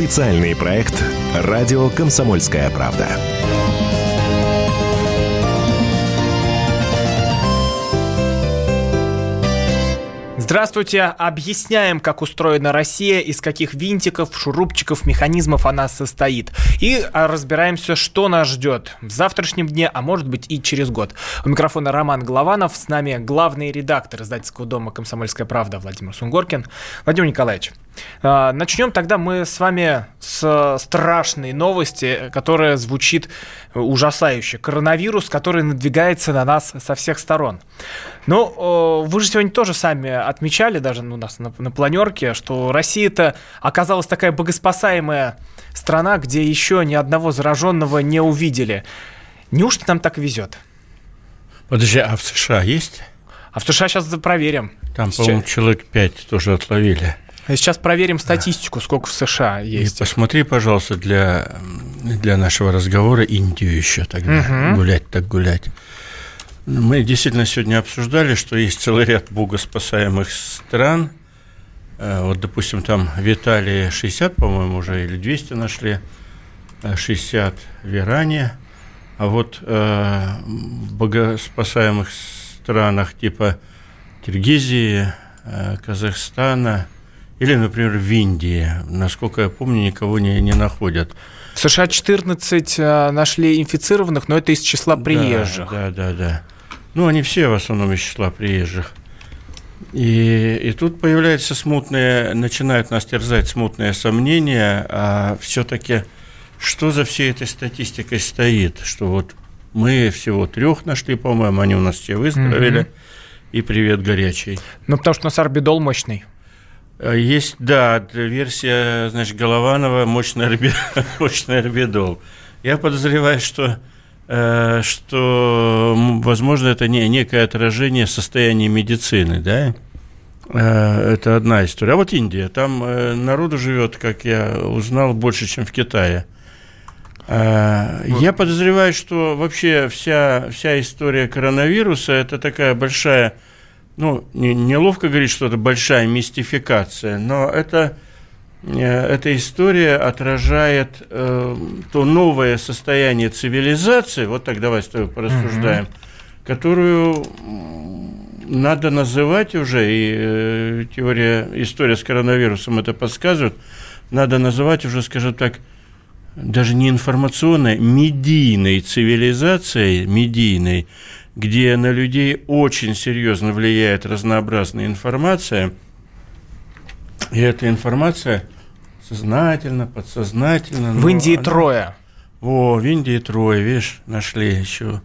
Специальный проект «Радио Комсомольская правда». Здравствуйте! Объясняем, как устроена Россия, из каких винтиков, шурупчиков, механизмов она состоит. И а, разбираемся, что нас ждет в завтрашнем дне, а может быть и через год. У микрофона Роман Голованов, с нами главный редактор издательского дома «Комсомольская правда» Владимир Сунгоркин. Владимир Николаевич, начнем тогда мы с вами с страшной новости, которая звучит ужасающе. Коронавирус, который надвигается на нас со всех сторон. Ну, вы же сегодня тоже сами отмечали, даже у нас на, на планерке, что Россия-то оказалась такая богоспасаемая страна, где еще ни одного зараженного не увидели. Неужто нам так везет? Подожди, а в США есть? А в США сейчас проверим. Там, по-моему, человек пять тоже отловили. Сейчас проверим статистику, сколько в США есть. И посмотри, пожалуйста, для, для нашего разговора Индию еще тогда. Угу. Гулять так гулять. Мы действительно сегодня обсуждали, что есть целый ряд богоспасаемых стран. Э, вот, допустим, там в Италии 60, по-моему, уже или 200 нашли, 60 э, в Иране. А вот э, в богоспасаемых странах типа Киргизии, э, Казахстана – или, например, в Индии, насколько я помню, никого не, не находят. В США 14 э, нашли инфицированных, но это из числа приезжих. Да, да, да. да. Ну, они все в основном из числа приезжих. И, и тут появляются смутные, начинают нас терзать смутные сомнения, а все-таки что за всей этой статистикой стоит, что вот мы всего трех нашли, по-моему, они у нас все выздоровели, угу. и привет горячий. Ну, потому что у нас арбидол мощный. Э, есть, да, версия, значит, Голованова «Мощный, орби... орбидол». Я подозреваю, что, э, что, возможно, это не, некое отражение состояния медицины, да? Э, это одна история. А вот Индия, там народу живет, как я узнал, больше, чем в Китае. Я подозреваю, что вообще вся, вся история коронавируса – это такая большая ну, не, неловко говорить, что это большая мистификация, но это, э, эта история отражает э, то новое состояние цивилизации, вот так давай с тобой порассуждаем, угу. которую надо называть уже, и э, теория, история с коронавирусом это подсказывает, надо называть уже, скажем так, даже не информационной, медийной цивилизацией, медийной, где на людей очень серьезно влияет разнообразная информация, и эта информация сознательно, подсознательно. В Индии она... трое. О, в Индии трое, видишь, нашли еще.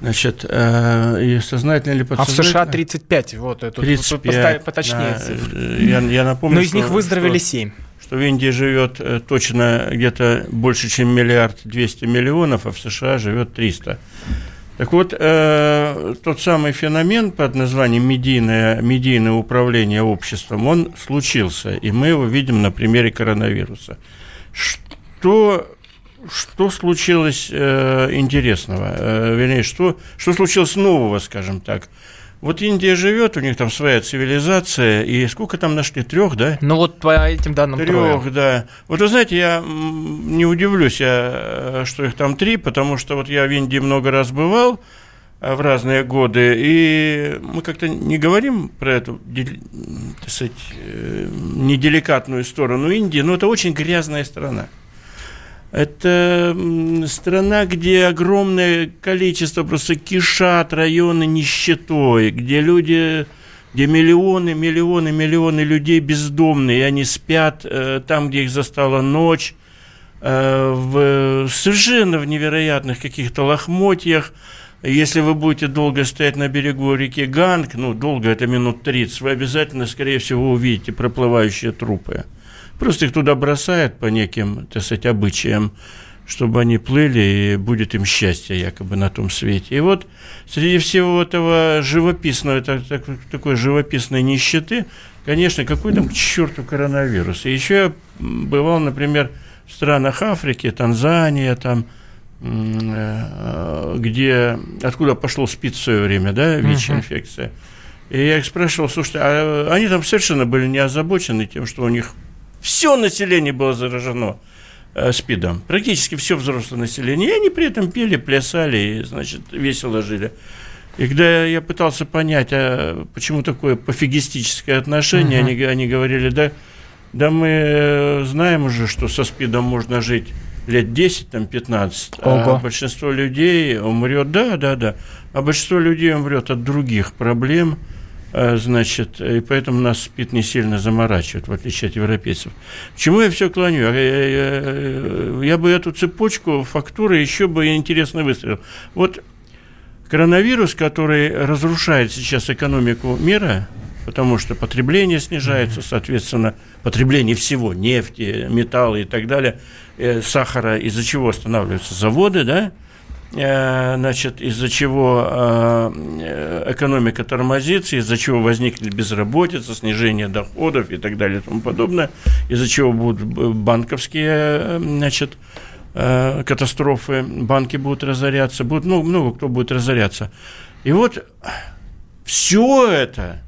Значит, э, и сознательно или подсознательно? А в США 35, вот, это 35, тут поточнее. Да, я, я напомню, Но из них выздоровели что, 7. Что в Индии живет э, точно где-то больше, чем миллиард двести миллионов, а в США живет 300. Так вот, э, тот самый феномен под названием медийное, медийное управление обществом, он случился, и мы его видим на примере коронавируса. Что, что случилось э, интересного? Э, вернее, что, что случилось нового, скажем так? Вот Индия живет, у них там своя цивилизация, и сколько там нашли? Трех, да? Ну вот по этим данным Трех, да. Вот вы знаете, я не удивлюсь, я, что их там три, потому что вот я в Индии много раз бывал э, в разные годы, и мы как-то не говорим про эту, так сказать, э, неделикатную сторону Индии, но это очень грязная страна. Это страна, где огромное количество просто кишат районы нищетой, где люди, где миллионы, миллионы, миллионы людей бездомные, и они спят э, там, где их застала ночь, э, в, совершенно в невероятных каких-то лохмотьях. Если вы будете долго стоять на берегу реки Ганг, ну, долго, это минут 30, вы обязательно, скорее всего, увидите проплывающие трупы. Просто их туда бросают по неким, так сказать, обычаям, чтобы они плыли, и будет им счастье якобы на том свете. И вот среди всего этого живописного, так, так, такой живописной нищеты, конечно, какой там к черту коронавирус. И еще я бывал, например, в странах Африки, Танзания, там, э, где, откуда пошло СПИД в свое время, да, ВИЧ-инфекция. И я их спрашивал, слушайте, а они там совершенно были не озабочены тем, что у них Все население было заражено э, СПИДом. Практически все взрослое население. И они при этом пели, плясали и, значит, весело жили. И когда я пытался понять, а почему такое пофигистическое отношение, угу. они, они говорили, да, да мы э, знаем уже, что со СПИДом можно жить лет 10, там, 15, а Ого. а большинство людей умрет, да, да, да, а большинство людей умрет от других проблем, значит, и поэтому нас СПИД не сильно заморачивает, в отличие от европейцев. К чему я все клоню? Я, я, я бы эту цепочку фактуры еще бы интересно выстроил. Вот коронавирус, который разрушает сейчас экономику мира, потому что потребление снижается, соответственно, потребление всего, нефти, металла и так далее, э, сахара, из-за чего останавливаются заводы, да, э, значит, из-за чего э, экономика тормозится, из-за чего возникнет безработица, снижение доходов и так далее и тому подобное, из-за чего будут банковские, значит, Э, катастрофы, банки будут разоряться, будет, ну, много кто будет разоряться. И вот все это,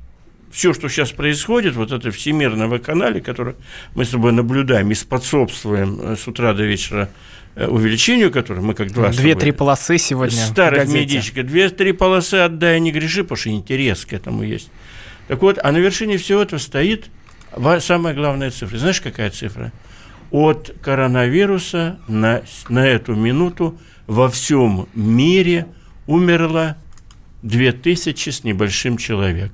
все, что сейчас происходит, вот это всемирного канале, который мы с тобой наблюдаем и способствуем э, с утра до вечера э, увеличению, которое мы как два Две-три полосы сегодня Старая медичка. Две-три полосы отдай, не греши, потому что интерес к этому есть. Так вот, а на вершине всего этого стоит самая главная цифра. Знаешь, какая цифра? от коронавируса на, на эту минуту во всем мире умерло 2000 с небольшим человек.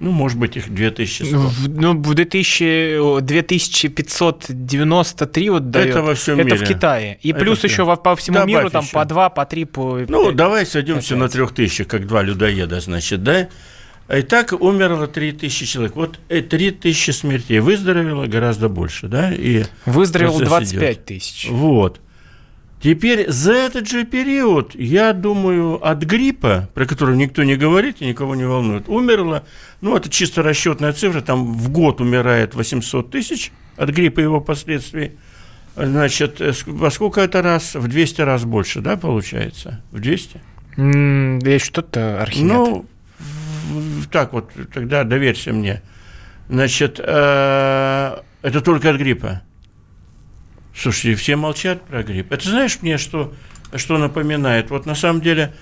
Ну, может быть, их 2100. Ну, в 2000, 2593 вот дает. Это во всем Это мире. в Китае. И Это плюс все. еще по всему Добавь миру там еще. по 2, по 3, по Ну, 5, давай сойдемся на 3000, как два людоеда, значит, да? И так умерло 3000 человек. Вот 3000 смертей. Выздоровело гораздо больше, да? И Выздоровело 25 тысяч. Вот. Теперь за этот же период, я думаю, от гриппа, про который никто не говорит и никого не волнует, умерло, ну, это чисто расчетная цифра, там в год умирает 800 тысяч от гриппа и его последствий. Значит, э, во сколько это раз? В 200 раз больше, да, получается? В 200? Mm, что-то Архимед. Ну, так вот, тогда доверься мне. Значит, э, это только от гриппа. Слушайте, все молчат про грипп. Это знаешь мне, что, что напоминает? Вот на самом деле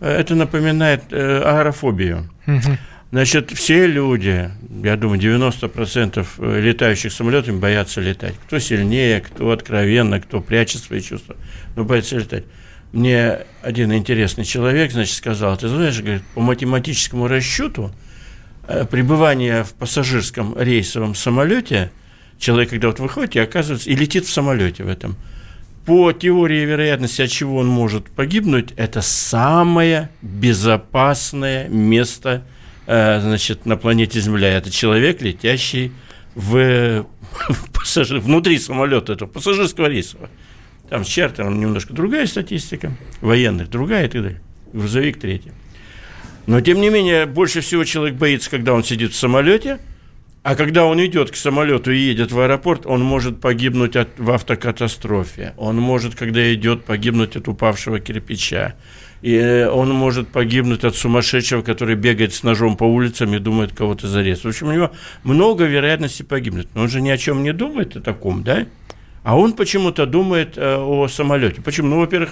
э, это напоминает э, аэрофобию. Значит, все люди, я думаю, 90% э, летающих самолетами боятся летать. Кто сильнее, кто откровенно, кто прячет свои чувства, но боится летать мне один интересный человек, значит, сказал, ты знаешь, говорит, по математическому расчету э, пребывание в пассажирском рейсовом самолете, человек, когда вот выходит и оказывается, и летит в самолете в этом, по теории вероятности, от чего он может погибнуть, это самое безопасное место, э, значит, на планете Земля. Это человек, летящий в, в пассажир, внутри самолета этого пассажирского рейсового. Там с чартером немножко другая статистика, военных другая и так далее. Грузовик третий. Но, тем не менее, больше всего человек боится, когда он сидит в самолете, а когда он идет к самолету и едет в аэропорт, он может погибнуть от, в автокатастрофе. Он может, когда идет, погибнуть от упавшего кирпича. И э, он может погибнуть от сумасшедшего, который бегает с ножом по улицам и думает кого-то зарезать. В общем, у него много вероятности погибнуть. Но он же ни о чем не думает о таком, да? А он почему-то думает э, о самолете. Почему? Ну, во-первых,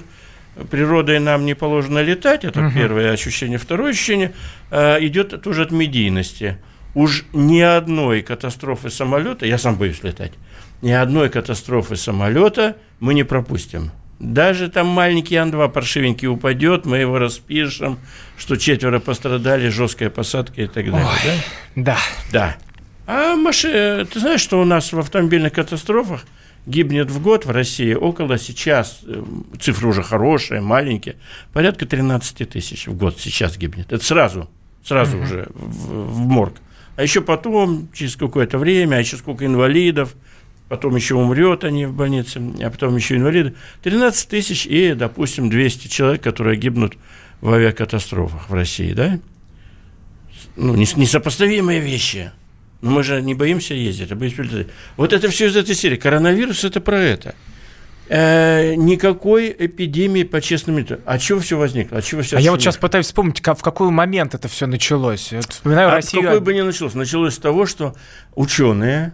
природой нам не положено летать, это угу. первое ощущение. Второе ощущение э, идет тоже от медийности. Уж ни одной катастрофы самолета, я сам боюсь летать, ни одной катастрофы самолета мы не пропустим. Даже там маленький Ан-2 паршивенький упадет, мы его распишем, что четверо пострадали, жесткая посадка и так далее. Ой, да? Да. Да. А маши... ты знаешь, что у нас в автомобильных катастрофах гибнет в год в России около сейчас, э, цифры уже хорошие, маленькие, порядка 13 тысяч в год сейчас гибнет. Это сразу, сразу mm-hmm. уже в, в морг. А еще потом, через какое-то время, а еще сколько инвалидов, потом еще умрет они в больнице, а потом еще инвалиды. 13 тысяч и, допустим, 200 человек, которые гибнут в авиакатастрофах в России, да? Ну, несопоставимые вещи. Но мы же не боимся ездить, а боимся. Вот это все из этой серии. Коронавирус – это про это. Э, никакой эпидемии по честным методам. А чего все возникло? А, чего все а я вот сейчас пытаюсь вспомнить, как, в какой момент это все началось. Вот вспоминаю а Россию. какой бы ни началось? Началось с того, что ученые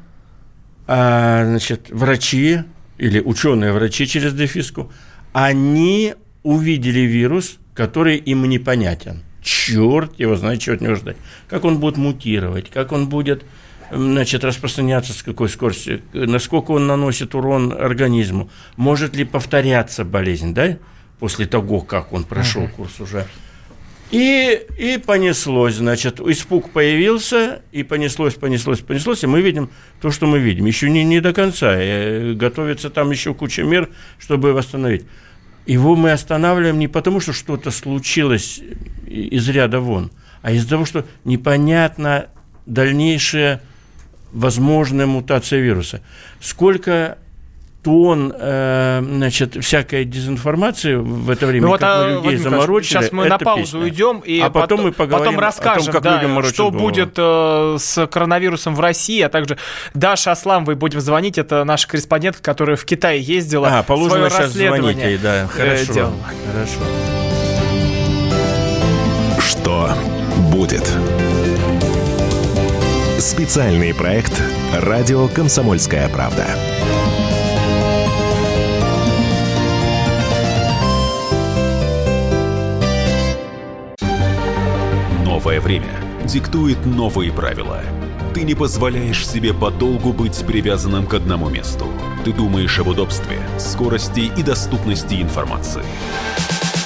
а, значит, врачи или ученые-врачи через дефиску, они увидели вирус, который им непонятен. Черт его знает, чего от него ждать. Как он будет мутировать, как он будет значит, распространяться с какой скоростью, насколько он наносит урон организму, может ли повторяться болезнь, да, после того, как он прошел uh-huh. курс уже. И, и понеслось, значит, испуг появился, и понеслось, понеслось, понеслось, и мы видим то, что мы видим. Еще не, не до конца, э, готовится там еще куча мер, чтобы восстановить. Его мы останавливаем не потому, что что-то случилось из ряда вон, а из-за того, что непонятна дальнейшая возможная мутация вируса. Сколько тон, э, значит, всякой дезинформации в это время, ну, как а, мы людей заморочили. Сейчас мы на паузу песня. уйдем, и а потом, потом мы поговорим потом расскажем, о том, как да, людям что голову. будет э, с коронавирусом в России, а также Даша Асламовой будем звонить, это наша корреспондентка, которая в Китай ездила, а, свое расследование ей, да, хорошо, делала. Хорошо. Что будет? Специальный проект «Радио Комсомольская правда». Новое время диктует новые правила. Ты не позволяешь себе подолгу быть привязанным к одному месту. Ты думаешь об удобстве, скорости и доступности информации.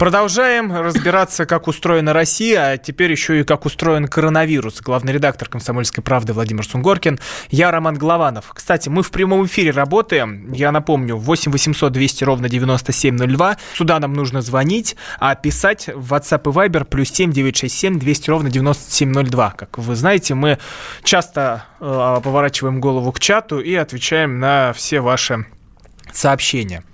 Продолжаем разбираться, как устроена Россия, а теперь еще и как устроен коронавирус. Главный редактор «Комсомольской правды» Владимир Сунгоркин. Я Роман Голованов. Кстати, мы в прямом эфире работаем. Я напомню, 8 800 200 ровно 9702. Сюда нам нужно звонить, а писать в WhatsApp и Viber плюс 7 967 200 ровно 9702. Как вы знаете, мы часто э, поворачиваем голову к чату и отвечаем на все ваши сообщения.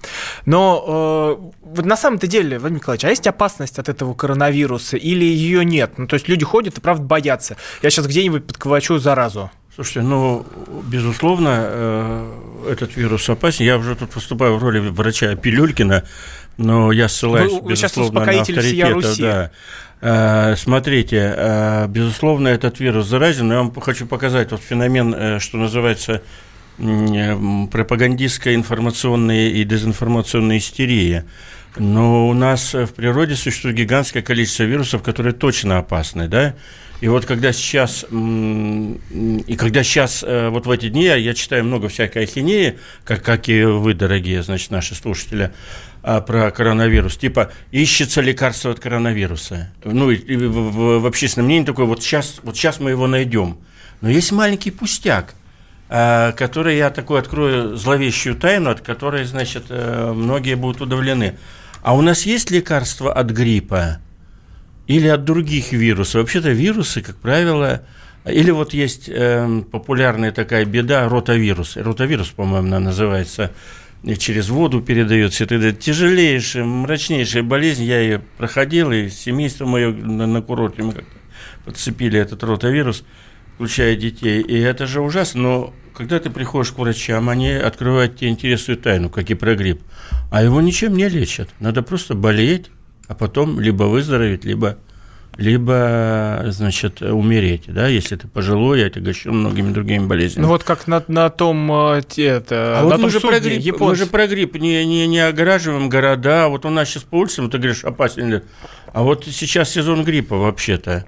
Но э, на самом-то деле, Владимир Николаевич, а есть опасность от этого коронавируса или ее нет? Ну, то есть люди ходят и, правда, боятся. Я сейчас где-нибудь подковачу заразу. Слушайте, ну, безусловно, э, этот вирус опасен. Я уже тут выступаю в роли врача Пилюлькина, но я ссылаюсь, вы, безусловно, на авторитета. Да. Э, смотрите, э, безусловно, этот вирус заразен. Я вам хочу показать вот феномен, что называется пропагандистская информационная и дезинформационная истерия. Но у нас в природе существует гигантское количество вирусов, которые точно опасны, да? И вот когда сейчас, и когда сейчас, э, вот в эти дни, я читаю много всякой ахинеи, как, как и вы, дорогие, значит, наши слушатели, а, про коронавирус. Типа, ищется лекарство от коронавируса. Ну, и в, в, в общественном мнении такое, вот сейчас, вот сейчас мы его найдем. Но есть маленький пустяк – Э, которой я такую открою зловещую тайну, от которой, значит, э, многие будут удивлены. А у нас есть лекарство от гриппа или от других вирусов? Вообще-то вирусы, как правило, или вот есть э, популярная такая беда ротавирус. Ротавирус, по-моему, она называется, и через воду передается. Это тяжелейшая, мрачнейшая болезнь. Я ее проходил, и семейство мое на, на курорте мы как-то подцепили этот ротавирус включая детей. И это же ужасно, но когда ты приходишь к врачам, они открывают тебе интересную тайну, как и про грипп. А его ничем не лечат. Надо просто болеть, а потом либо выздороветь, либо либо, значит, умереть, да, если ты пожилой, отягощен многими другими болезнями. Ну вот как на, на том, э, это, а на вот том мы же про грипп, японцы. мы же про грипп не, не, не огораживаем города, вот у нас сейчас по улицам, ты говоришь, опасен, а вот сейчас сезон гриппа вообще-то.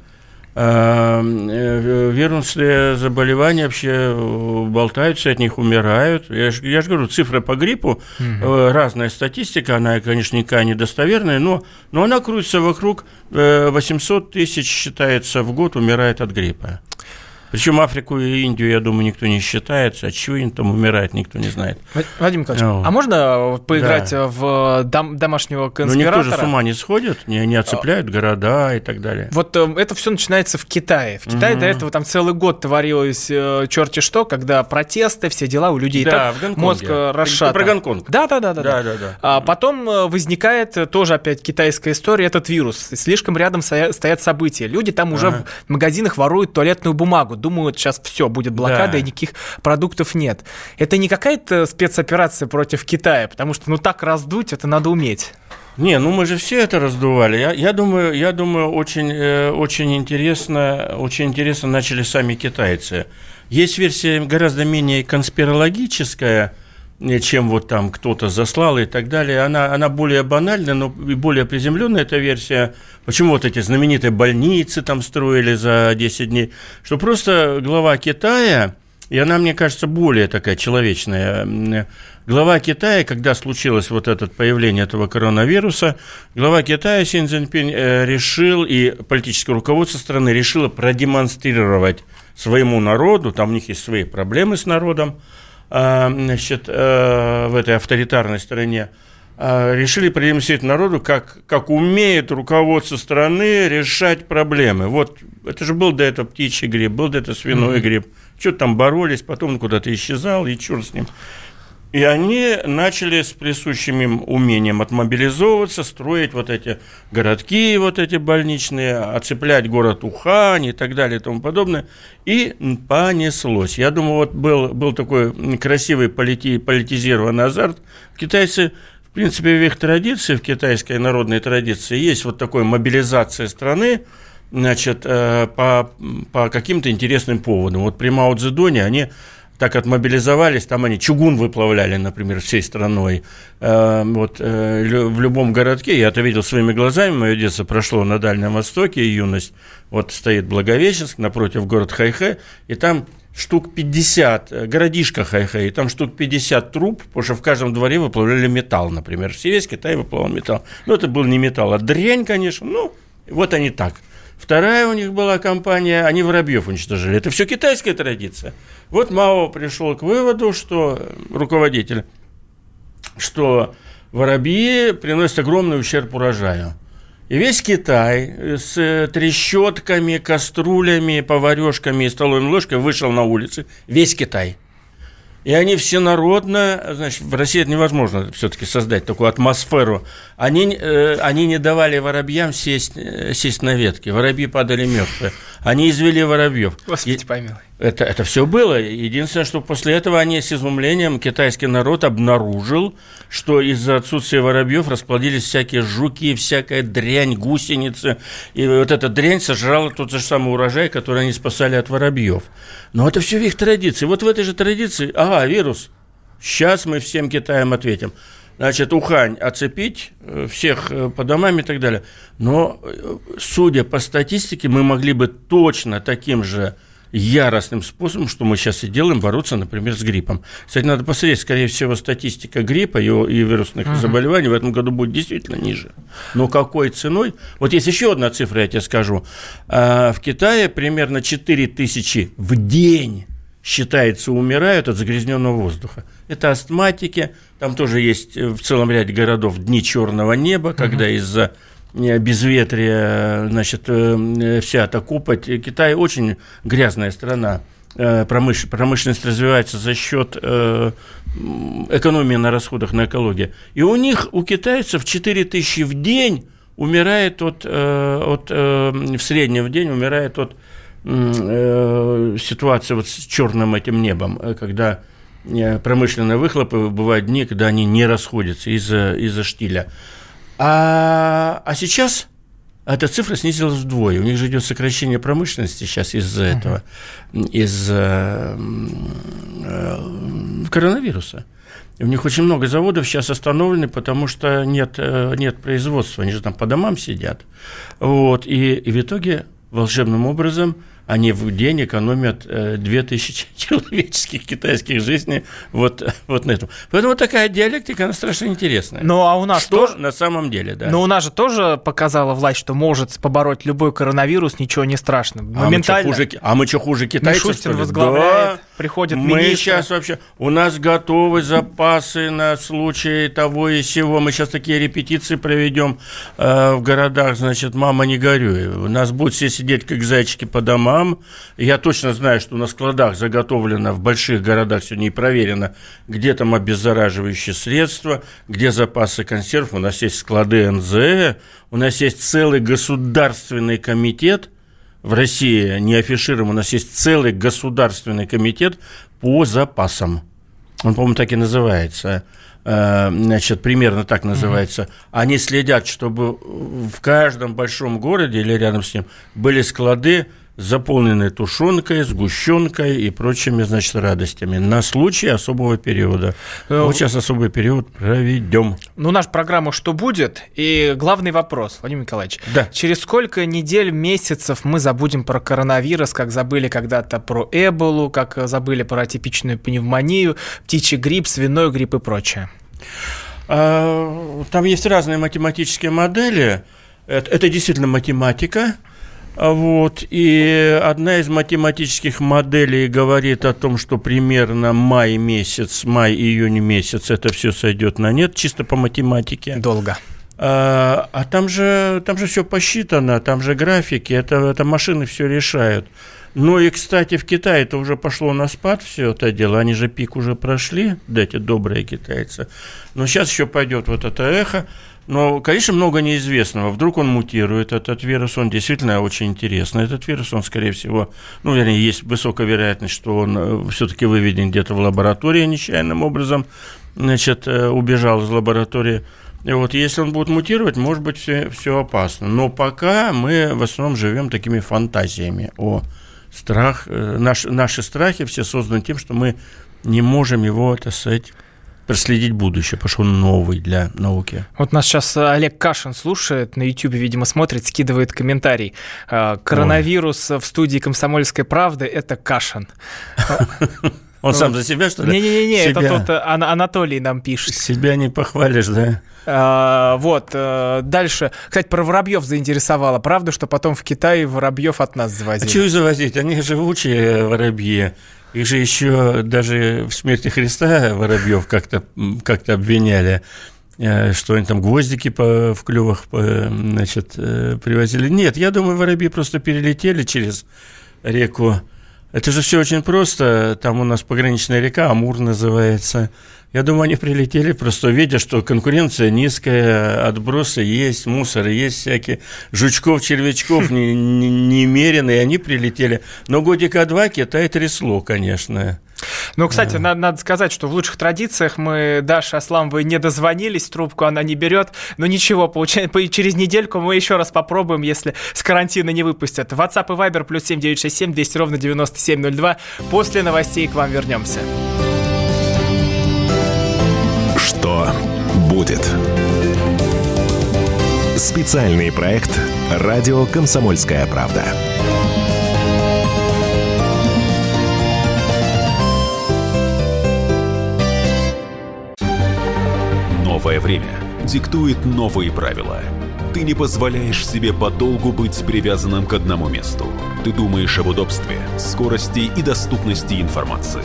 Эм, э, вирусные заболевания вообще э, болтаются, от них умирают. Я же, я же говорю, цифры по гриппу, угу. разная статистика, она, конечно, никакая недостоверная, но, но она крутится вокруг 800 тысяч, считается, в год умирает от гриппа. Причем Африку и Индию, я думаю, никто не считается. От чего они там умирают, никто не знает. Вадим Николаевич, ну, а можно поиграть да. в дом, домашнего конспиратора? Ну, никто же с ума не сходит, не, не оцепляют города и так далее. Вот э, это все начинается в Китае. В Китае угу. до этого там целый год творилось э, черти что, когда протесты, все дела у людей да, так мозг расшатан. Ты про Гонконг. Да, да, да, да. да, да, да. А потом э, возникает тоже опять китайская история, этот вирус. Слишком рядом стоят события. Люди там уже ага. в магазинах воруют туалетную бумагу, думают, сейчас все, будет блокада да. и никаких продуктов нет. Это не какая-то спецоперация против Китая, потому что ну так раздуть, это надо уметь. Не, ну мы же все это раздували. Я, я думаю, я думаю, очень, э, очень интересно, очень интересно начали сами китайцы. Есть версия гораздо менее конспирологическая, чем вот там кто-то заслал и так далее. Она, она более банальная, но и более приземленная эта версия. Почему вот эти знаменитые больницы там строили за 10 дней? Что просто глава Китая, и она, мне кажется, более такая человечная, Глава Китая, когда случилось вот это появление этого коронавируса, глава Китая Син Цзиньпинь э, решил, и политическое руководство страны решило продемонстрировать своему народу, там у них есть свои проблемы с народом, значит, э, в этой авторитарной стране, а, решили продемонстрировать народу, как, как умеет руководство страны решать проблемы. Вот это же был до этого птичий грипп, был до этого свиной mm-hmm. грипп. Что-то там боролись, потом он куда-то исчезал, и черт с ним. И они начали с присущим им умением отмобилизовываться, строить вот эти городки, вот эти больничные, оцеплять город Ухань и так далее и тому подобное. И понеслось. Я думаю, вот был, был такой красивый полити, политизированный азарт. Китайцы в принципе, в их традиции, в китайской народной традиции, есть вот такая мобилизация страны, значит, э, по, по каким-то интересным поводам. Вот при Мао Цзэдуне они так отмобилизовались, там они чугун выплавляли, например, всей страной. Э, вот э, в любом городке, я это видел своими глазами, мое детство прошло на Дальнем Востоке, юность. Вот стоит Благовещенск, напротив город Хайхэ, и там штук 50, э, городишко Хайхэ, и там штук 50 труб, потому что в каждом дворе выплавляли металл, например. Все весь Китай выплавлял металл. Ну, это был не металл, а дрянь, конечно, ну, вот они так – Вторая у них была компания, они воробьев уничтожили. Это все китайская традиция. Вот Мао пришел к выводу, что руководитель, что воробьи приносят огромный ущерб урожаю. И весь Китай с трещотками, каструлями, поварешками и столовыми ложками вышел на улицы. Весь Китай – и они всенародно, значит, в России это невозможно все-таки создать такую атмосферу. Они, э, они не давали воробьям сесть, э, сесть на ветке. Воробьи падали мертвые. Они извели воробьев. Господи, помилуй. Это, это все было. Единственное, что после этого они с изумлением, китайский народ обнаружил, что из-за отсутствия воробьев расплодились всякие жуки, всякая дрянь, гусеницы. И вот эта дрянь сожрала тот же самый урожай, который они спасали от воробьев. Но это все в их традиции. Вот в этой же традиции, ага, вирус. Сейчас мы всем Китаем ответим. Значит, Ухань оцепить, э, всех э, по домам и так далее. Но, э, судя по статистике, мы могли бы точно таким же яростным способом, что мы сейчас и делаем, бороться, например, с гриппом. Кстати, надо посмотреть, скорее всего, статистика гриппа и, и вирусных uh-huh. заболеваний в этом году будет действительно ниже. Но какой ценой? Вот есть еще одна цифра, я тебе скажу. А, в Китае примерно 4 тысячи в день считается, умирают от загрязненного воздуха. Это астматики, там тоже есть в целом ряде городов дни черного неба, когда uh-huh. из-за безветрие, значит, э, вся эта копоть. Китай очень грязная страна. Э, промыш... Промышленность развивается за счет э, экономии на расходах на экологию. И у них, у китайцев 4 тысячи в день умирает от, от в среднем в день умирает от ситуации вот с черным этим небом, когда промышленные выхлопы бывают дни, когда они не расходятся из-за из штиля. А, а сейчас эта цифра снизилась вдвое. У них же идет сокращение промышленности сейчас из-за uh-huh. этого, из-за э, коронавируса. И у них очень много заводов сейчас остановлены, потому что нет, э, нет производства. Они же там по домам сидят. Вот. И, и в итоге волшебным образом они в день экономят 2000 человеческих китайских жизней вот, вот на этом. Поэтому такая диалектика, она страшно интересная. Ну, а у нас Что тоже... на самом деле, да. Но у нас же тоже показала власть, что может побороть любой коронавирус, ничего не страшно. Моментально. А мы что, хуже, а мы что, хуже китайцев, Мишустин возглавляет, Да. Приходит Мы министр. сейчас вообще... У нас готовы запасы на случай того и сего. Мы сейчас такие репетиции проведем э, в городах, значит, мама не горюй. У нас будут все сидеть как зайчики по домам. Я точно знаю, что на складах заготовлено в больших городах сегодня и проверено, где там обеззараживающие средства, где запасы консервов. У нас есть склады НЗ, у нас есть целый государственный комитет – в России не афишируем, у нас есть целый государственный комитет по запасам. Он, по-моему, так и называется. Э, Значит, примерно так называется. Они следят, чтобы в каждом большом городе или рядом с ним были склады, заполненные тушенкой, сгущенкой и прочими, значит, радостями на случай особого периода. Э, Вот сейчас особый период проведем. Ну, наша программа «Что будет?» И главный вопрос, Владимир Николаевич. Да. Через сколько недель, месяцев мы забудем про коронавирус, как забыли когда-то про Эболу, как забыли про атипичную пневмонию, птичий грипп, свиной грипп и прочее? А, Там есть разные математические модели. Это, это действительно математика. Вот. И одна из математических моделей говорит о том, что примерно май месяц, май-июнь месяц это все сойдет на нет, чисто по математике. Долго. А, а там же, там же все посчитано, там же графики, это, это машины все решают. Ну и, кстати, в Китае это уже пошло на спад все это дело, они же пик уже прошли, да, эти добрые китайцы. Но сейчас еще пойдет вот это эхо. Но, конечно, много неизвестного. Вдруг он мутирует, этот вирус, он действительно очень интересный. Этот вирус, он, скорее всего, ну, вернее, есть высокая вероятность, что он все-таки выведен где-то в лаборатории нечаянным образом, значит, э, убежал из лаборатории. И вот если он будет мутировать, может быть, все, все опасно. Но пока мы в основном живем такими фантазиями о страх. э, Наш, наши страхи все созданы тем, что мы не можем его, так сказать, проследить будущее, потому что он новый для науки. Вот нас сейчас Олег Кашин слушает, на YouTube, видимо, смотрит, скидывает комментарий. Э, Коронавирус в студии «Комсомольской правды» — это Кашин. Он сам за себя, что ли? Не-не-не, это тот э, Ан- Анатолий нам пишет. Себя не похвалишь, да? А, Вот, э, дальше. Кстати, про воробьев заинтересовало. Правда, что потом в Китае воробьев от нас А завозили? что их завозить? Они живучие воробьи. Их же еще даже в смерти Христа воробьев как-то как обвиняли, э, что они там гвоздики по, в клювах по, значит, э, привозили. Нет, я думаю, воробьи просто перелетели через реку. Это же все очень просто. Там у нас пограничная река, Амур называется. Я думаю, они прилетели, просто видя, что конкуренция низкая, отбросы есть, мусор есть всякие, жучков, червячков не- немерено, и они прилетели. Но годика два Китай трясло, конечно. Ну, кстати, надо, надо сказать, что в лучших традициях мы Даше Асламовой не дозвонились, трубку она не берет. Но ничего, получается, по- через недельку мы еще раз попробуем, если с карантина не выпустят. WhatsApp и Viber плюс 7967 200 ровно 9702. После новостей к вам вернемся. Что будет? Специальный проект «Радио Комсомольская правда». Новое время диктует новые правила. Ты не позволяешь себе подолгу быть привязанным к одному месту. Ты думаешь об удобстве, скорости и доступности информации.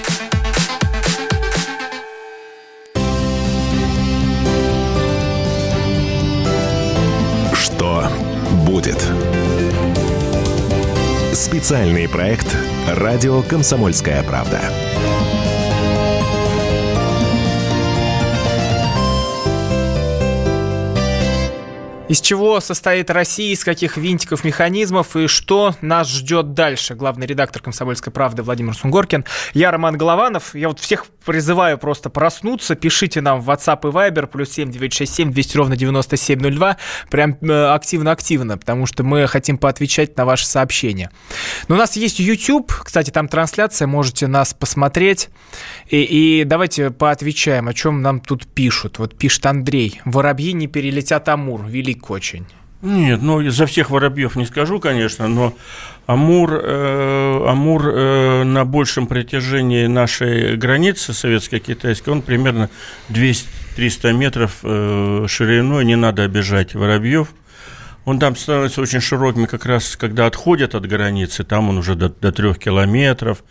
Будет? Специальный проект «Радио Комсомольская правда». Из чего состоит Россия, из каких винтиков, механизмов и что нас ждет дальше? Главный редактор «Комсомольской правды» Владимир Сунгоркин. Я Роман Голованов. Я вот всех призываю просто проснуться. Пишите нам в WhatsApp и Viber плюс 7967 200 ровно 9702. Прям э, активно-активно, потому что мы хотим поотвечать на ваши сообщения. Но у нас есть YouTube, кстати, там трансляция, можете нас посмотреть. И, и давайте поотвечаем, о чем нам тут пишут. Вот пишет Андрей. Воробьи не перелетят Амур. Велик очень. Нет, ну за всех воробьев не скажу, конечно, но Амур, э, Амур э, на большем протяжении нашей границы советско-китайской, он примерно 200-300 метров э, шириной, не надо обижать воробьев. Он там становится очень широким, как раз когда отходят от границы, там он уже до, до 3 километров.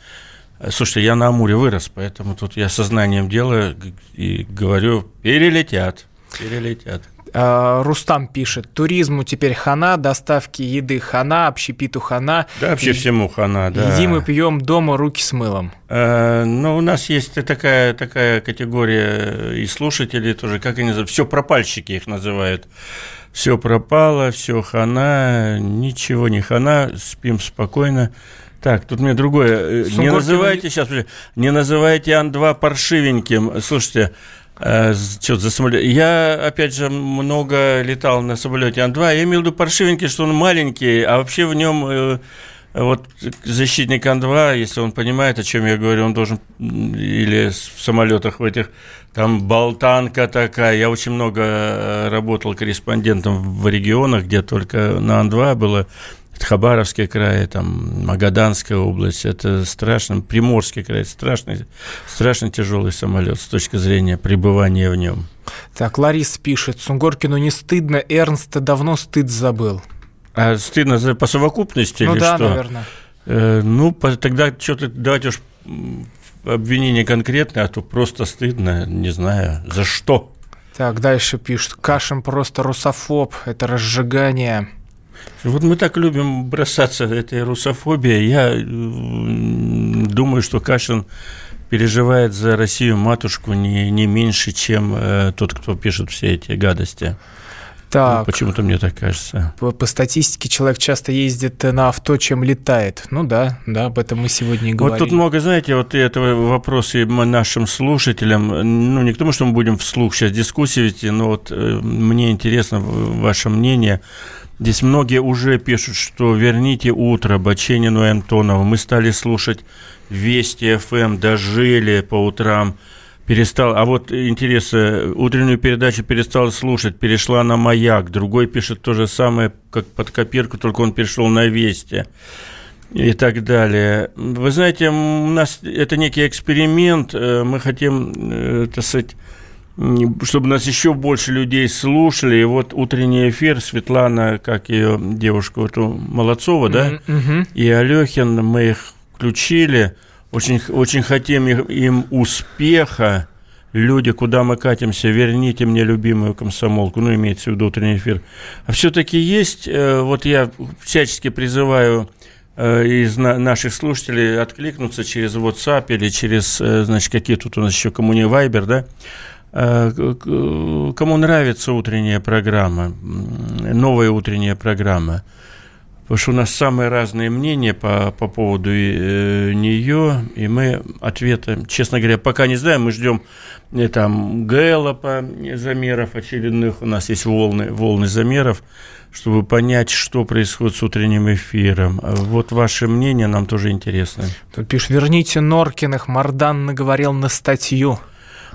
Слушайте, я на Амуре вырос, поэтому тут я сознанием делаю и говорю, перелетят, перелетят. А, Рустам пишет, туризму теперь хана, доставки еды хана, общепиту хана. Да, вообще всему хана, да. Едим и пьем дома руки с мылом. Э, ну, у нас есть такая, такая категория и слушателей тоже, как они называют, все пропальщики их называют. Все пропало, все хана, ничего не хана, спим спокойно. Так, тут мне другое. Сунгоркина... Не называйте сейчас, не называйте Ан-2 паршивеньким. Слушайте, Э, что за самолет? Я, опять же, много летал на самолете Ан-2. Я имел в виду паршивенький, что он маленький, а вообще в нем э, вот защитник Ан-2, если он понимает, о чем я говорю, он должен или в самолетах в этих там болтанка такая. Я очень много э, работал корреспондентом в регионах, где только на Ан-2 было Хабаровский край, там, Магаданская область, это страшно, Приморский край, страшный, страшно тяжелый самолет с точки зрения пребывания в нем. Так, Ларис пишет, Сунгоркину не стыдно, Эрнст давно стыд забыл. А стыдно за, по совокупности ну, или да, что? наверное. Э, ну, по, тогда что-то давайте уж обвинение конкретное, а то просто стыдно, не знаю, за что. Так, дальше пишут, Кашин просто русофоб, это разжигание. Вот мы так любим бросаться этой русофобией. Я думаю, что Кашин переживает за Россию матушку не, не меньше, чем э, тот, кто пишет все эти гадости. Так, ну, почему-то мне так кажется. По, по статистике человек часто ездит на авто, чем летает. Ну да, да, об этом мы сегодня и говорим. Вот тут много, знаете, вот этого вопросы нашим слушателям. Ну, не к тому, что мы будем вслух сейчас дискуссии вести, но вот э, мне интересно ваше мнение. Здесь многие уже пишут, что «Верните утро» Баченину и Антонову. Мы стали слушать Вести ФМ, эм, дожили по утрам. Перестал, а вот интересно, утреннюю передачу перестал слушать, перешла на «Маяк». Другой пишет то же самое, как под копирку, только он перешел на «Вести» и так далее. Вы знаете, у нас это некий эксперимент. Э, мы хотим, э, так сказать, чтобы нас еще больше людей слушали. И вот утренний эфир Светлана, как ее девушку эту Молодцова, да, mm-hmm. и Алехин, мы их включили. Очень, очень хотим им успеха. Люди, куда мы катимся, верните мне любимую комсомолку, ну, имеется в виду утренний эфир. А все-таки есть, э, вот я всячески призываю э, из наших слушателей откликнуться через WhatsApp или через, э, значит, какие тут у нас еще коммуни Вайбер, да, кому нравится утренняя программа, новая утренняя программа, потому что у нас самые разные мнения по, по поводу э, нее, и мы ответы, честно говоря, пока не знаем, мы ждем э, там Гэллопа замеров очередных, у нас есть волны, волны замеров, чтобы понять, что происходит с утренним эфиром. Вот ваше мнение нам тоже интересно. Тут пишет, верните Норкиных, Мардан наговорил на статью.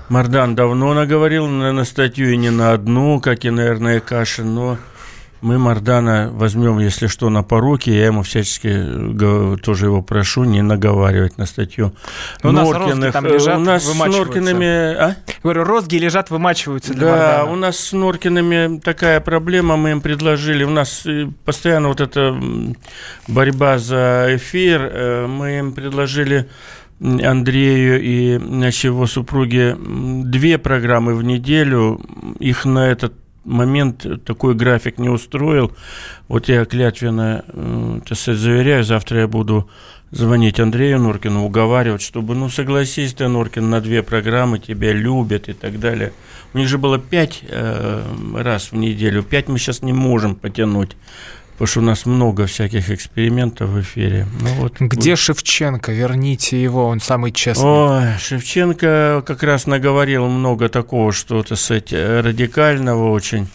Мардан давно наговорил на, на статью и не на одну, как и, наверное, Кашин, но мы Мардана возьмем, если что, на поруки. Я ему всячески тоже его прошу не наговаривать на статью. Но Норкиных. У нас там лежат, у нас с Норкиными... А? Говорю, розги лежат, вымачиваются для Да, Мардана. у нас с Норкиными такая проблема, мы им предложили. У нас э, постоянно вот эта борьба за эфир. Э, мы им предложили Андрею и его супруге две программы в неделю. Их на этот момент такой график не устроил. Вот я клятвенно, так заверяю, завтра я буду звонить Андрею Норкину, уговаривать, чтобы, ну, согласись ты, Норкин, на две программы, тебя любят и так далее. У них же было пять э, раз в неделю, пять мы сейчас не можем потянуть. Потому что у нас много всяких экспериментов в эфире. Ну, вот, Где будет. Шевченко? Верните его, он самый честный. Ой, Шевченко как раз наговорил много такого, что-то с этим радикального очень,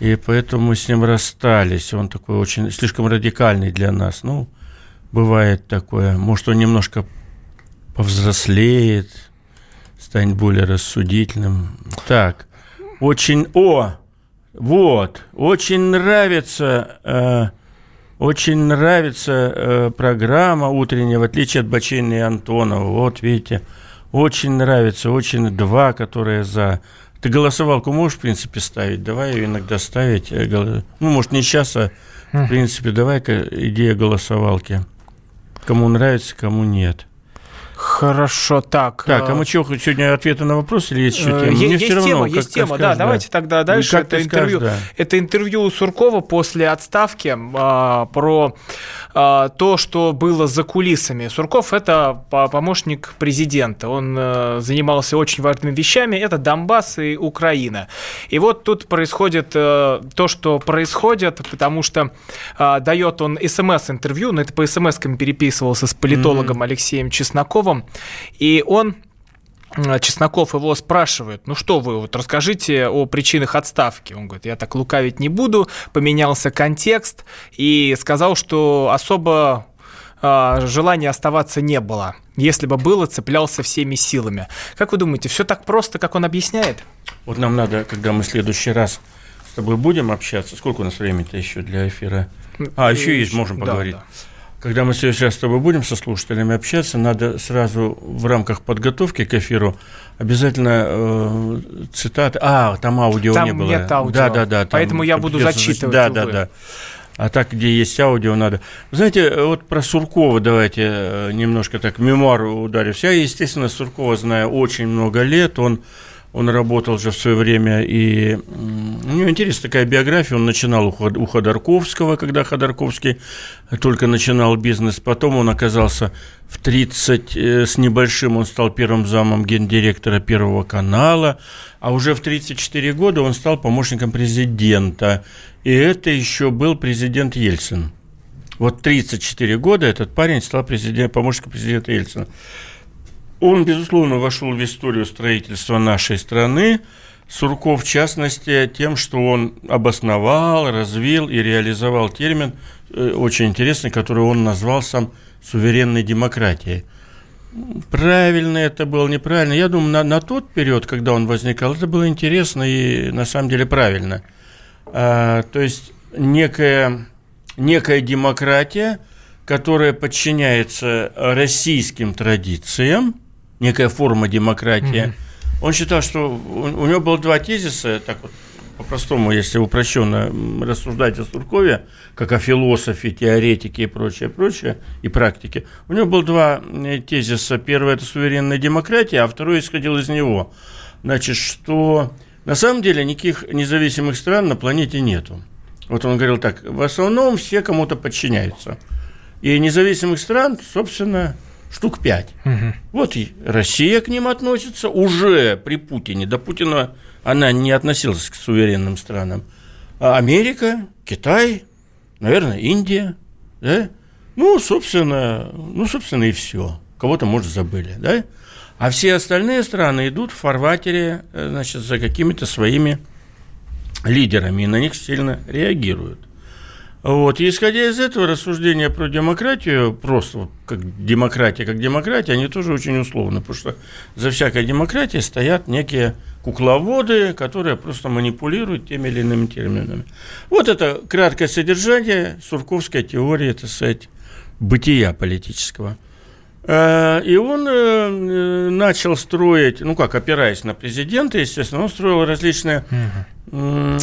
и поэтому мы с ним расстались. Он такой очень, слишком радикальный для нас. Ну, бывает такое. Может, он немножко повзрослеет, станет более рассудительным. Так, очень... О! Вот, очень нравится, э, очень нравится э, программа утренняя, в отличие от Бачейна и Антонова. Вот, видите, очень нравится, очень два, которые за. Ты голосовалку можешь, в принципе, ставить? Давай ее иногда ставить. Э, ну, может, не сейчас, а, в принципе, давай-ка идея голосовалки. Кому нравится, кому нет. Хорошо, так. Так, а мы что, сегодня ответы на вопросы или есть еще тема? Есть, есть равно, тема, есть тема, скажешь, да, да. Давайте тогда дальше. Это интервью, скажешь, да. это интервью Суркова после отставки а, про а, то, что было за кулисами. Сурков – это помощник президента. Он а, занимался очень важными вещами. Это Донбасс и Украина. И вот тут происходит а, то, что происходит, потому что а, дает он СМС-интервью, но это по СМС-кам переписывался с политологом mm-hmm. Алексеем Чесноковым, Чесноковым, и он Чесноков его спрашивает, ну что вы, вот расскажите о причинах отставки. Он говорит, я так лукавить не буду, поменялся контекст и сказал, что особо э, желания оставаться не было. Если бы было, цеплялся всеми силами. Как вы думаете, все так просто, как он объясняет? Вот нам надо, когда мы в следующий раз с тобой будем общаться, сколько у нас времени-то еще для эфира? А, еще есть, можем поговорить. Да, да. Когда мы сейчас с тобой будем со слушателями общаться, надо сразу в рамках подготовки к эфиру обязательно э, цитаты. А, там аудио там не было. Нет аудио. Да, да, да. Поэтому я буду зачитывать. Да, да, да. А так, где есть аудио, надо. Знаете, вот про Суркова давайте э, немножко так мемуару ударюсь. Я, естественно, Суркова знаю очень много лет. Он он работал же в свое время, и у него интересная такая биография. Он начинал у Ходорковского, когда Ходорковский только начинал бизнес. Потом он оказался в 30 э, с небольшим, он стал первым замом гендиректора Первого канала. А уже в 34 года он стал помощником президента. И это еще был президент Ельцин. Вот 34 года этот парень стал президент, помощником президента Ельцина. Он, безусловно, вошел в историю строительства нашей страны. Сурков, в частности, тем, что он обосновал, развил и реализовал термин, э, очень интересный, который он назвал сам суверенной демократией. Правильно это было, неправильно. Я думаю, на, на тот период, когда он возникал, это было интересно и на самом деле правильно. А, то есть некая, некая демократия, которая подчиняется российским традициям, некая форма демократии. Mm-hmm. Он считал, что у него было два тезиса, так вот по-простому, если упрощенно рассуждать о Суркове, как о философе, теоретике и прочее, прочее, и практике, у него было два э, тезиса. Первый – это суверенная демократия, а второй исходил из него. Значит, что на самом деле никаких независимых стран на планете нету. Вот он говорил так, в основном все кому-то подчиняются. И независимых стран, собственно, штук пять. Угу. Вот и Россия к ним относится уже при Путине. До Путина она не относилась к суверенным странам. А Америка, Китай, наверное, Индия, да? Ну, собственно, ну, собственно, и все. Кого-то, может, забыли, да? А все остальные страны идут в фарватере, э, значит, за какими-то своими лидерами, и на них сильно реагируют. Вот. И исходя из этого рассуждения про демократию, просто как демократия, как демократия, они тоже очень условны, потому что за всякой демократией стоят некие кукловоды, которые просто манипулируют теми или иными терминами. Вот это краткое содержание сурковской теории, это сказать, бытия политического. Э, и он э, начал строить, ну как, опираясь на президента, естественно, он строил различные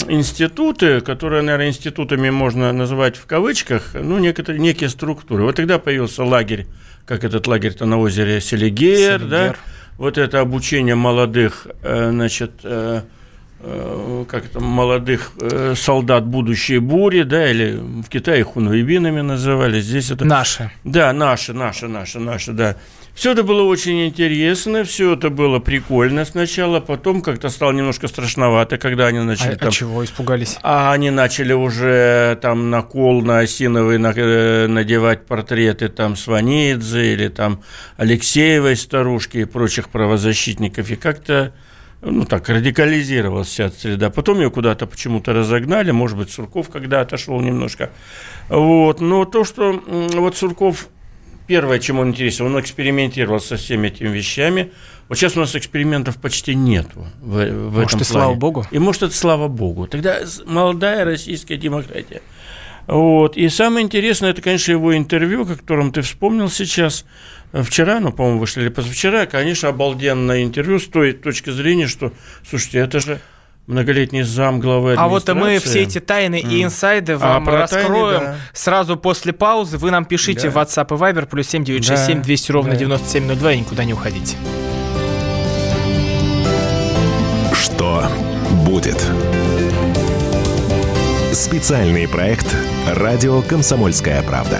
институты, которые, наверное, институтами можно называть в кавычках, ну, некие, некие структуры. Вот тогда появился лагерь, как этот лагерь-то на озере Селигер, Селигер. да, вот это обучение молодых, э, значит, э, как там, молодых э, солдат будущей бури, да, или в Китае хунвейбинами называли, здесь это... Наши. Да, наши, наши, наши, наши, да. Все это было очень интересно, все это было прикольно сначала, потом как-то стало немножко страшновато, когда они начали а, там... А чего испугались? А они начали уже там на кол, на осиновый на, э, надевать портреты там Сванидзе или там Алексеевой старушки и прочих правозащитников, и как-то ну так, радикализировалась вся эта среда. Потом ее куда-то почему-то разогнали, может быть, Сурков когда отошел немножко. Вот. Но то, что вот Сурков Первое, чем он интересен, он экспериментировал со всеми этими вещами. Вот сейчас у нас экспериментов почти нет в, в может, этом и плане. слава богу. И может, это слава богу. Тогда молодая российская демократия. Вот. И самое интересное, это, конечно, его интервью, о котором ты вспомнил сейчас. Вчера, ну, по-моему, вышли или позавчера, конечно, обалденное интервью с той точки зрения, что, слушайте, это же многолетний зам главы А вот мы все эти тайны mm. и инсайды вам а раскроем тайны, да. сразу после паузы. Вы нам пишите да. в WhatsApp и Viber плюс 7967 да. 200 ровно да. 9702 и никуда не уходите. Что будет? Специальный проект «Радио Комсомольская правда».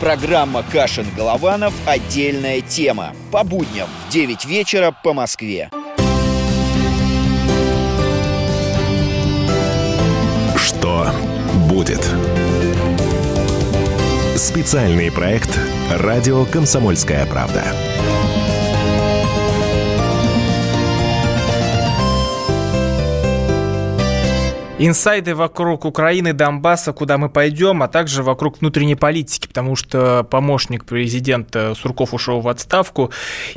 Программа «Кашин-Голованов. Отдельная тема». По будням в 9 вечера по Москве. Что будет? Специальный проект «Радио Комсомольская правда». Инсайды вокруг Украины, Донбасса, куда мы пойдем, а также вокруг внутренней политики, потому что помощник президента Сурков ушел в отставку,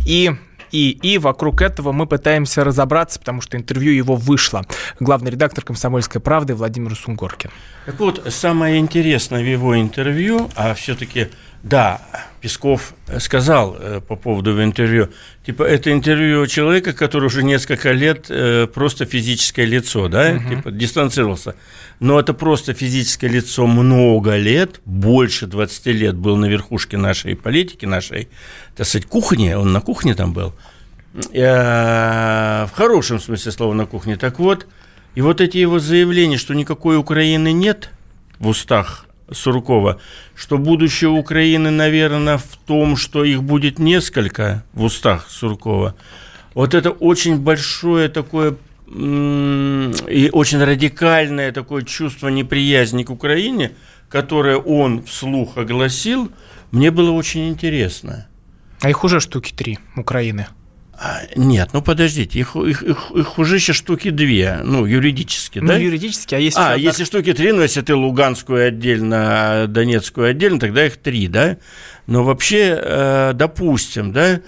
и и, и вокруг этого мы пытаемся разобраться, потому что интервью его вышло. Главный редактор «Комсомольской правды» Владимир Сунгоркин. Так вот, самое интересное в его интервью, а все-таки да, Песков сказал э, по поводу интервью, типа, это интервью человека, который уже несколько лет э, просто физическое лицо, да, угу. типа, дистанцировался. Но это просто физическое лицо много лет, больше 20 лет был на верхушке нашей политики, нашей, так сказать, кухни, он на кухне там был, э, в хорошем смысле слова на кухне. Так вот, и вот эти его заявления, что никакой Украины нет в устах Суркова, что будущее Украины, наверное, в том, что их будет несколько в устах Суркова. Вот это очень большое такое и очень радикальное такое чувство неприязни к Украине, которое он вслух огласил, мне было очень интересно. А их уже штуки три Украины. А, нет, ну подождите, их, их, их, их уже еще штуки две, ну, юридически, ну, да? Ну, юридически, а если... А, одна... если штуки три, ну, если ты Луганскую отдельно, Донецкую отдельно, тогда их три, да? Но вообще, э, допустим, да,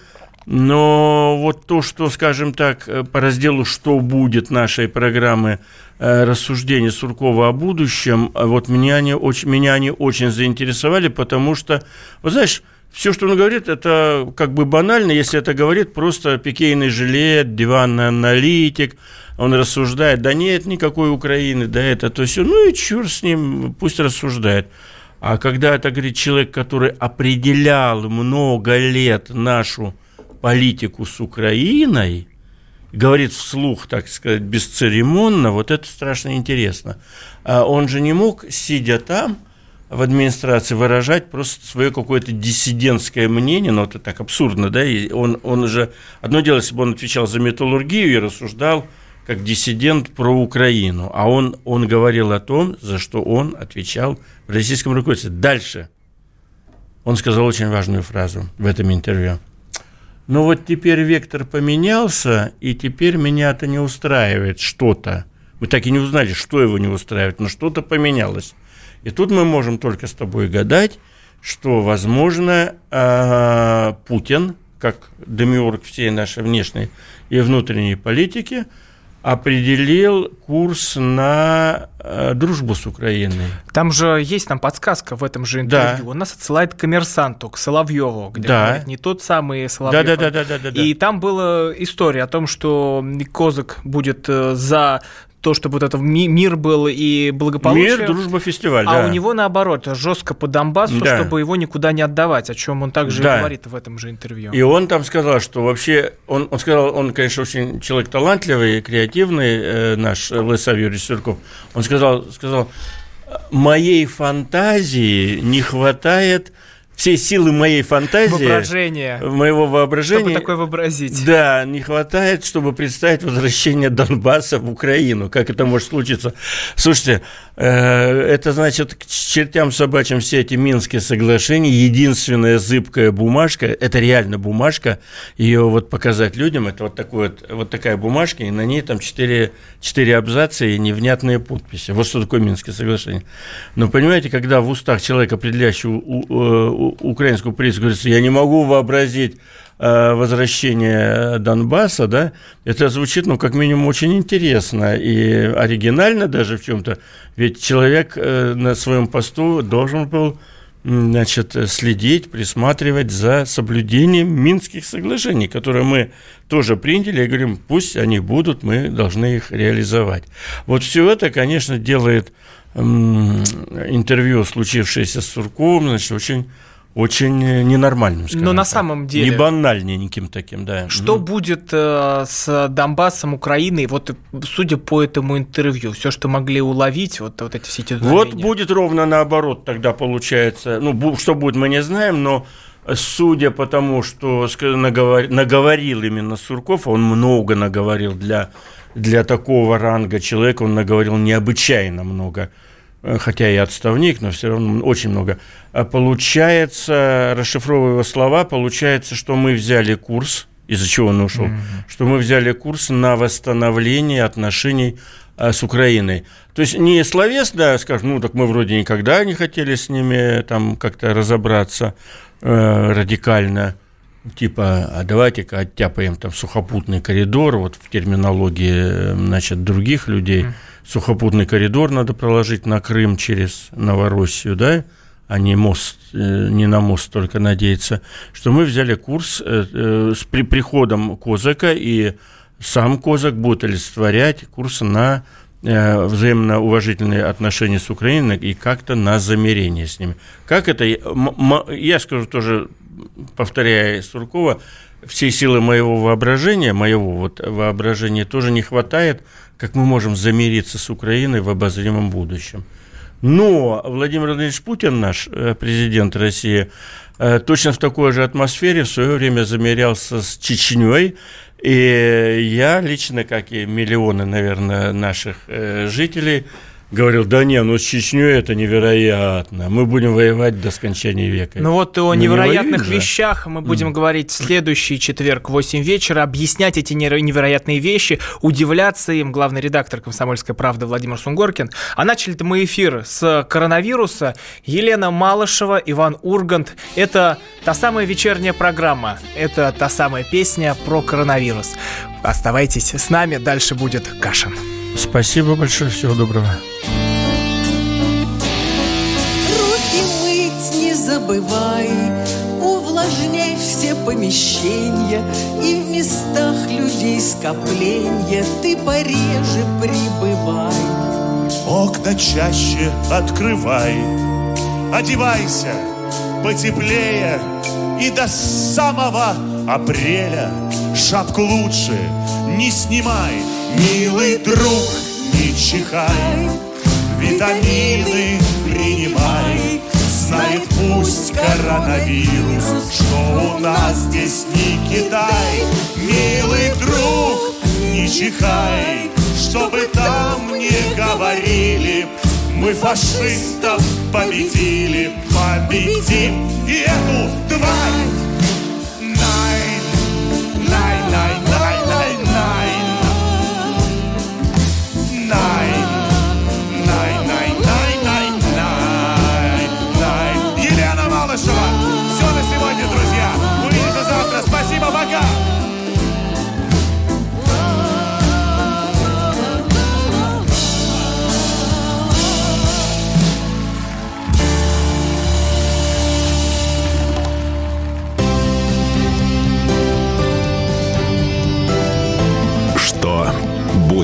но вот то, что, скажем так, э, по разделу «Что будет» нашей программы э, рассуждения Суркова о будущем, вот меня они очень, меня они очень заинтересовали, потому что, вот знаешь, все, что он говорит, это как бы банально, если это говорит просто пикейный жилет, диванный аналитик, он рассуждает, да нет никакой Украины, да это, то все, ну и черт с ним, пусть рассуждает. А когда это говорит человек, который определял много лет нашу политику с Украиной, говорит вслух, так сказать, бесцеремонно, вот это страшно интересно. А он же не мог, сидя там, в администрации выражать просто свое какое-то диссидентское мнение, но это так абсурдно, да, и он, он уже, одно дело, если бы он отвечал за металлургию и рассуждал как диссидент про Украину, а он, он говорил о том, за что он отвечал в российском руководстве. Дальше он сказал очень важную фразу в этом интервью. Но вот теперь вектор поменялся, и теперь меня это не устраивает что-то. Мы так и не узнали, что его не устраивает, но что-то поменялось. И тут мы можем только с тобой гадать, что, возможно, э, Путин, как демиург всей нашей внешней и внутренней политики, определил курс на э, дружбу с Украиной. Там же есть там подсказка в этом же интервью. Да. Он нас отсылает к коммерсанту, к Соловьеву, где да. говорит не тот самый Соловьев. Да, да, да, да, да, да. И там была история о том, что Козак будет э, за то, чтобы вот этот мир был и благополучие. Мир, дружба, фестиваль, А да. у него наоборот, жестко по Донбассу, Да. чтобы его никуда не отдавать, о чем он также Да. и говорит в этом же интервью. И он там сказал, что вообще, он, он сказал, он, конечно, очень человек талантливый, креативный, э, наш э, Лысав Юрий Сюрков. Он сказал, сказал, моей фантазии не хватает, всей силы моей фантазии, Воображение. моего воображения. Чтобы такое вообразить. Да, не хватает, чтобы представить возвращение Донбасса в Украину. Как это может случиться? Слушайте, э, это значит к чертям собачьим все эти Минские соглашения. Единственная зыбкая бумажка, это реально бумажка, ее вот показать людям, это вот, такой вот, вот такая бумажка, и на ней там четыре, четыре абзаца и невнятные подписи. Вот что такое Минское соглашение. Но понимаете, когда в устах человека, определяющего у- украинскую политику, говорится, я не могу вообразить э, возвращение Донбасса, да, это звучит, ну, как минимум, очень интересно и оригинально даже в чем-то. Ведь человек э, на своем посту должен был значит, следить, присматривать за соблюдением Минских соглашений, которые мы тоже приняли и говорим, пусть они будут, мы должны их реализовать. Вот все это, конечно, делает интервью, случившееся с Сурковым, значит, очень очень э, ненормальным, Но на так. самом деле- Не банальненьким таким, да. Что Мгм. будет э, с Донбассом, Украиной, вот э, судя по этому интервью, все, что могли уловить, вот, вот эти все эти Вот будет ровно наоборот тогда получается. Ну, что будет, мы не знаем, но судя по тому, что наговор- наговорил именно Сурков, он много наговорил для, для такого ранга человека, он наговорил необычайно много, э, хотя и отставник, но все равно очень много. А Получается, расшифровывая его слова, получается, что мы взяли курс, из-за чего он ушел, что мы взяли курс на восстановление отношений а, с Украиной. То есть не словесно, скажем, ну так мы вроде никогда не хотели с ними там как-то разобраться э, радикально, типа, а давайте-ка оттяпаем там сухопутный коридор, вот в терминологии, э, значит, других людей, сухопутный коридор надо проложить на Крым через Новороссию, да, а не мост, э, не на мост только надеяться, что мы взяли курс э, э, с при приходом Козака, и сам Козак будет олицетворять курс на э, взаимно уважительные отношения с Украиной и как-то на замерение с ними. Как это? Я скажу тоже, повторяя Суркова, всей силы моего воображения, моего вот воображения тоже не хватает, как мы можем замириться с Украиной в обозримом будущем. Но Владимир Владимирович Путин, наш э, президент России, э, точно в такой же атмосфере в свое время замерялся с Чечней. И я лично, как и миллионы, наверное, наших э, жителей, говорил, да не, ну с Чечней это невероятно, мы будем воевать до скончания века. Ну вот о Ну, не невероятных воюем же. вещах мы будем говорить в следующий четверг в 8 вечера, объяснять эти неверо- невероятные вещи, удивляться им. Главный редактор «Комсомольской правды» Владимир Сунгоркин. А начали-то мы эфир с коронавируса. Елена Малышева, Иван Ургант. Это та самая вечерняя программа. Это та самая песня про коронавирус. Оставайтесь с нами, дальше будет Кашин. Спасибо большое, всего доброго. Руки мыть не забывай, увлажняй все помещения И в местах людей скопления ты пореже прибывай. Окна чаще открывай, одевайся потеплее и до самого апреля шапку лучше не снимай, милый друг, не чихай, витамины принимай. Знает пусть коронавирус, что у нас здесь не Китай. Милый друг, не чихай, чтобы там не говорили, мы фашистов победили, победим и эту тварь.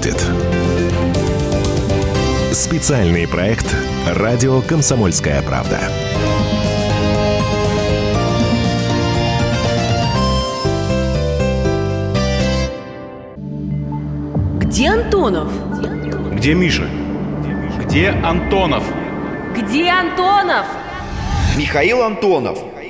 будет. Специальный проект «Радио Комсомольская правда». Где Антонов? Где Миша? Где Антонов? Где Антонов? Михаил Антонов –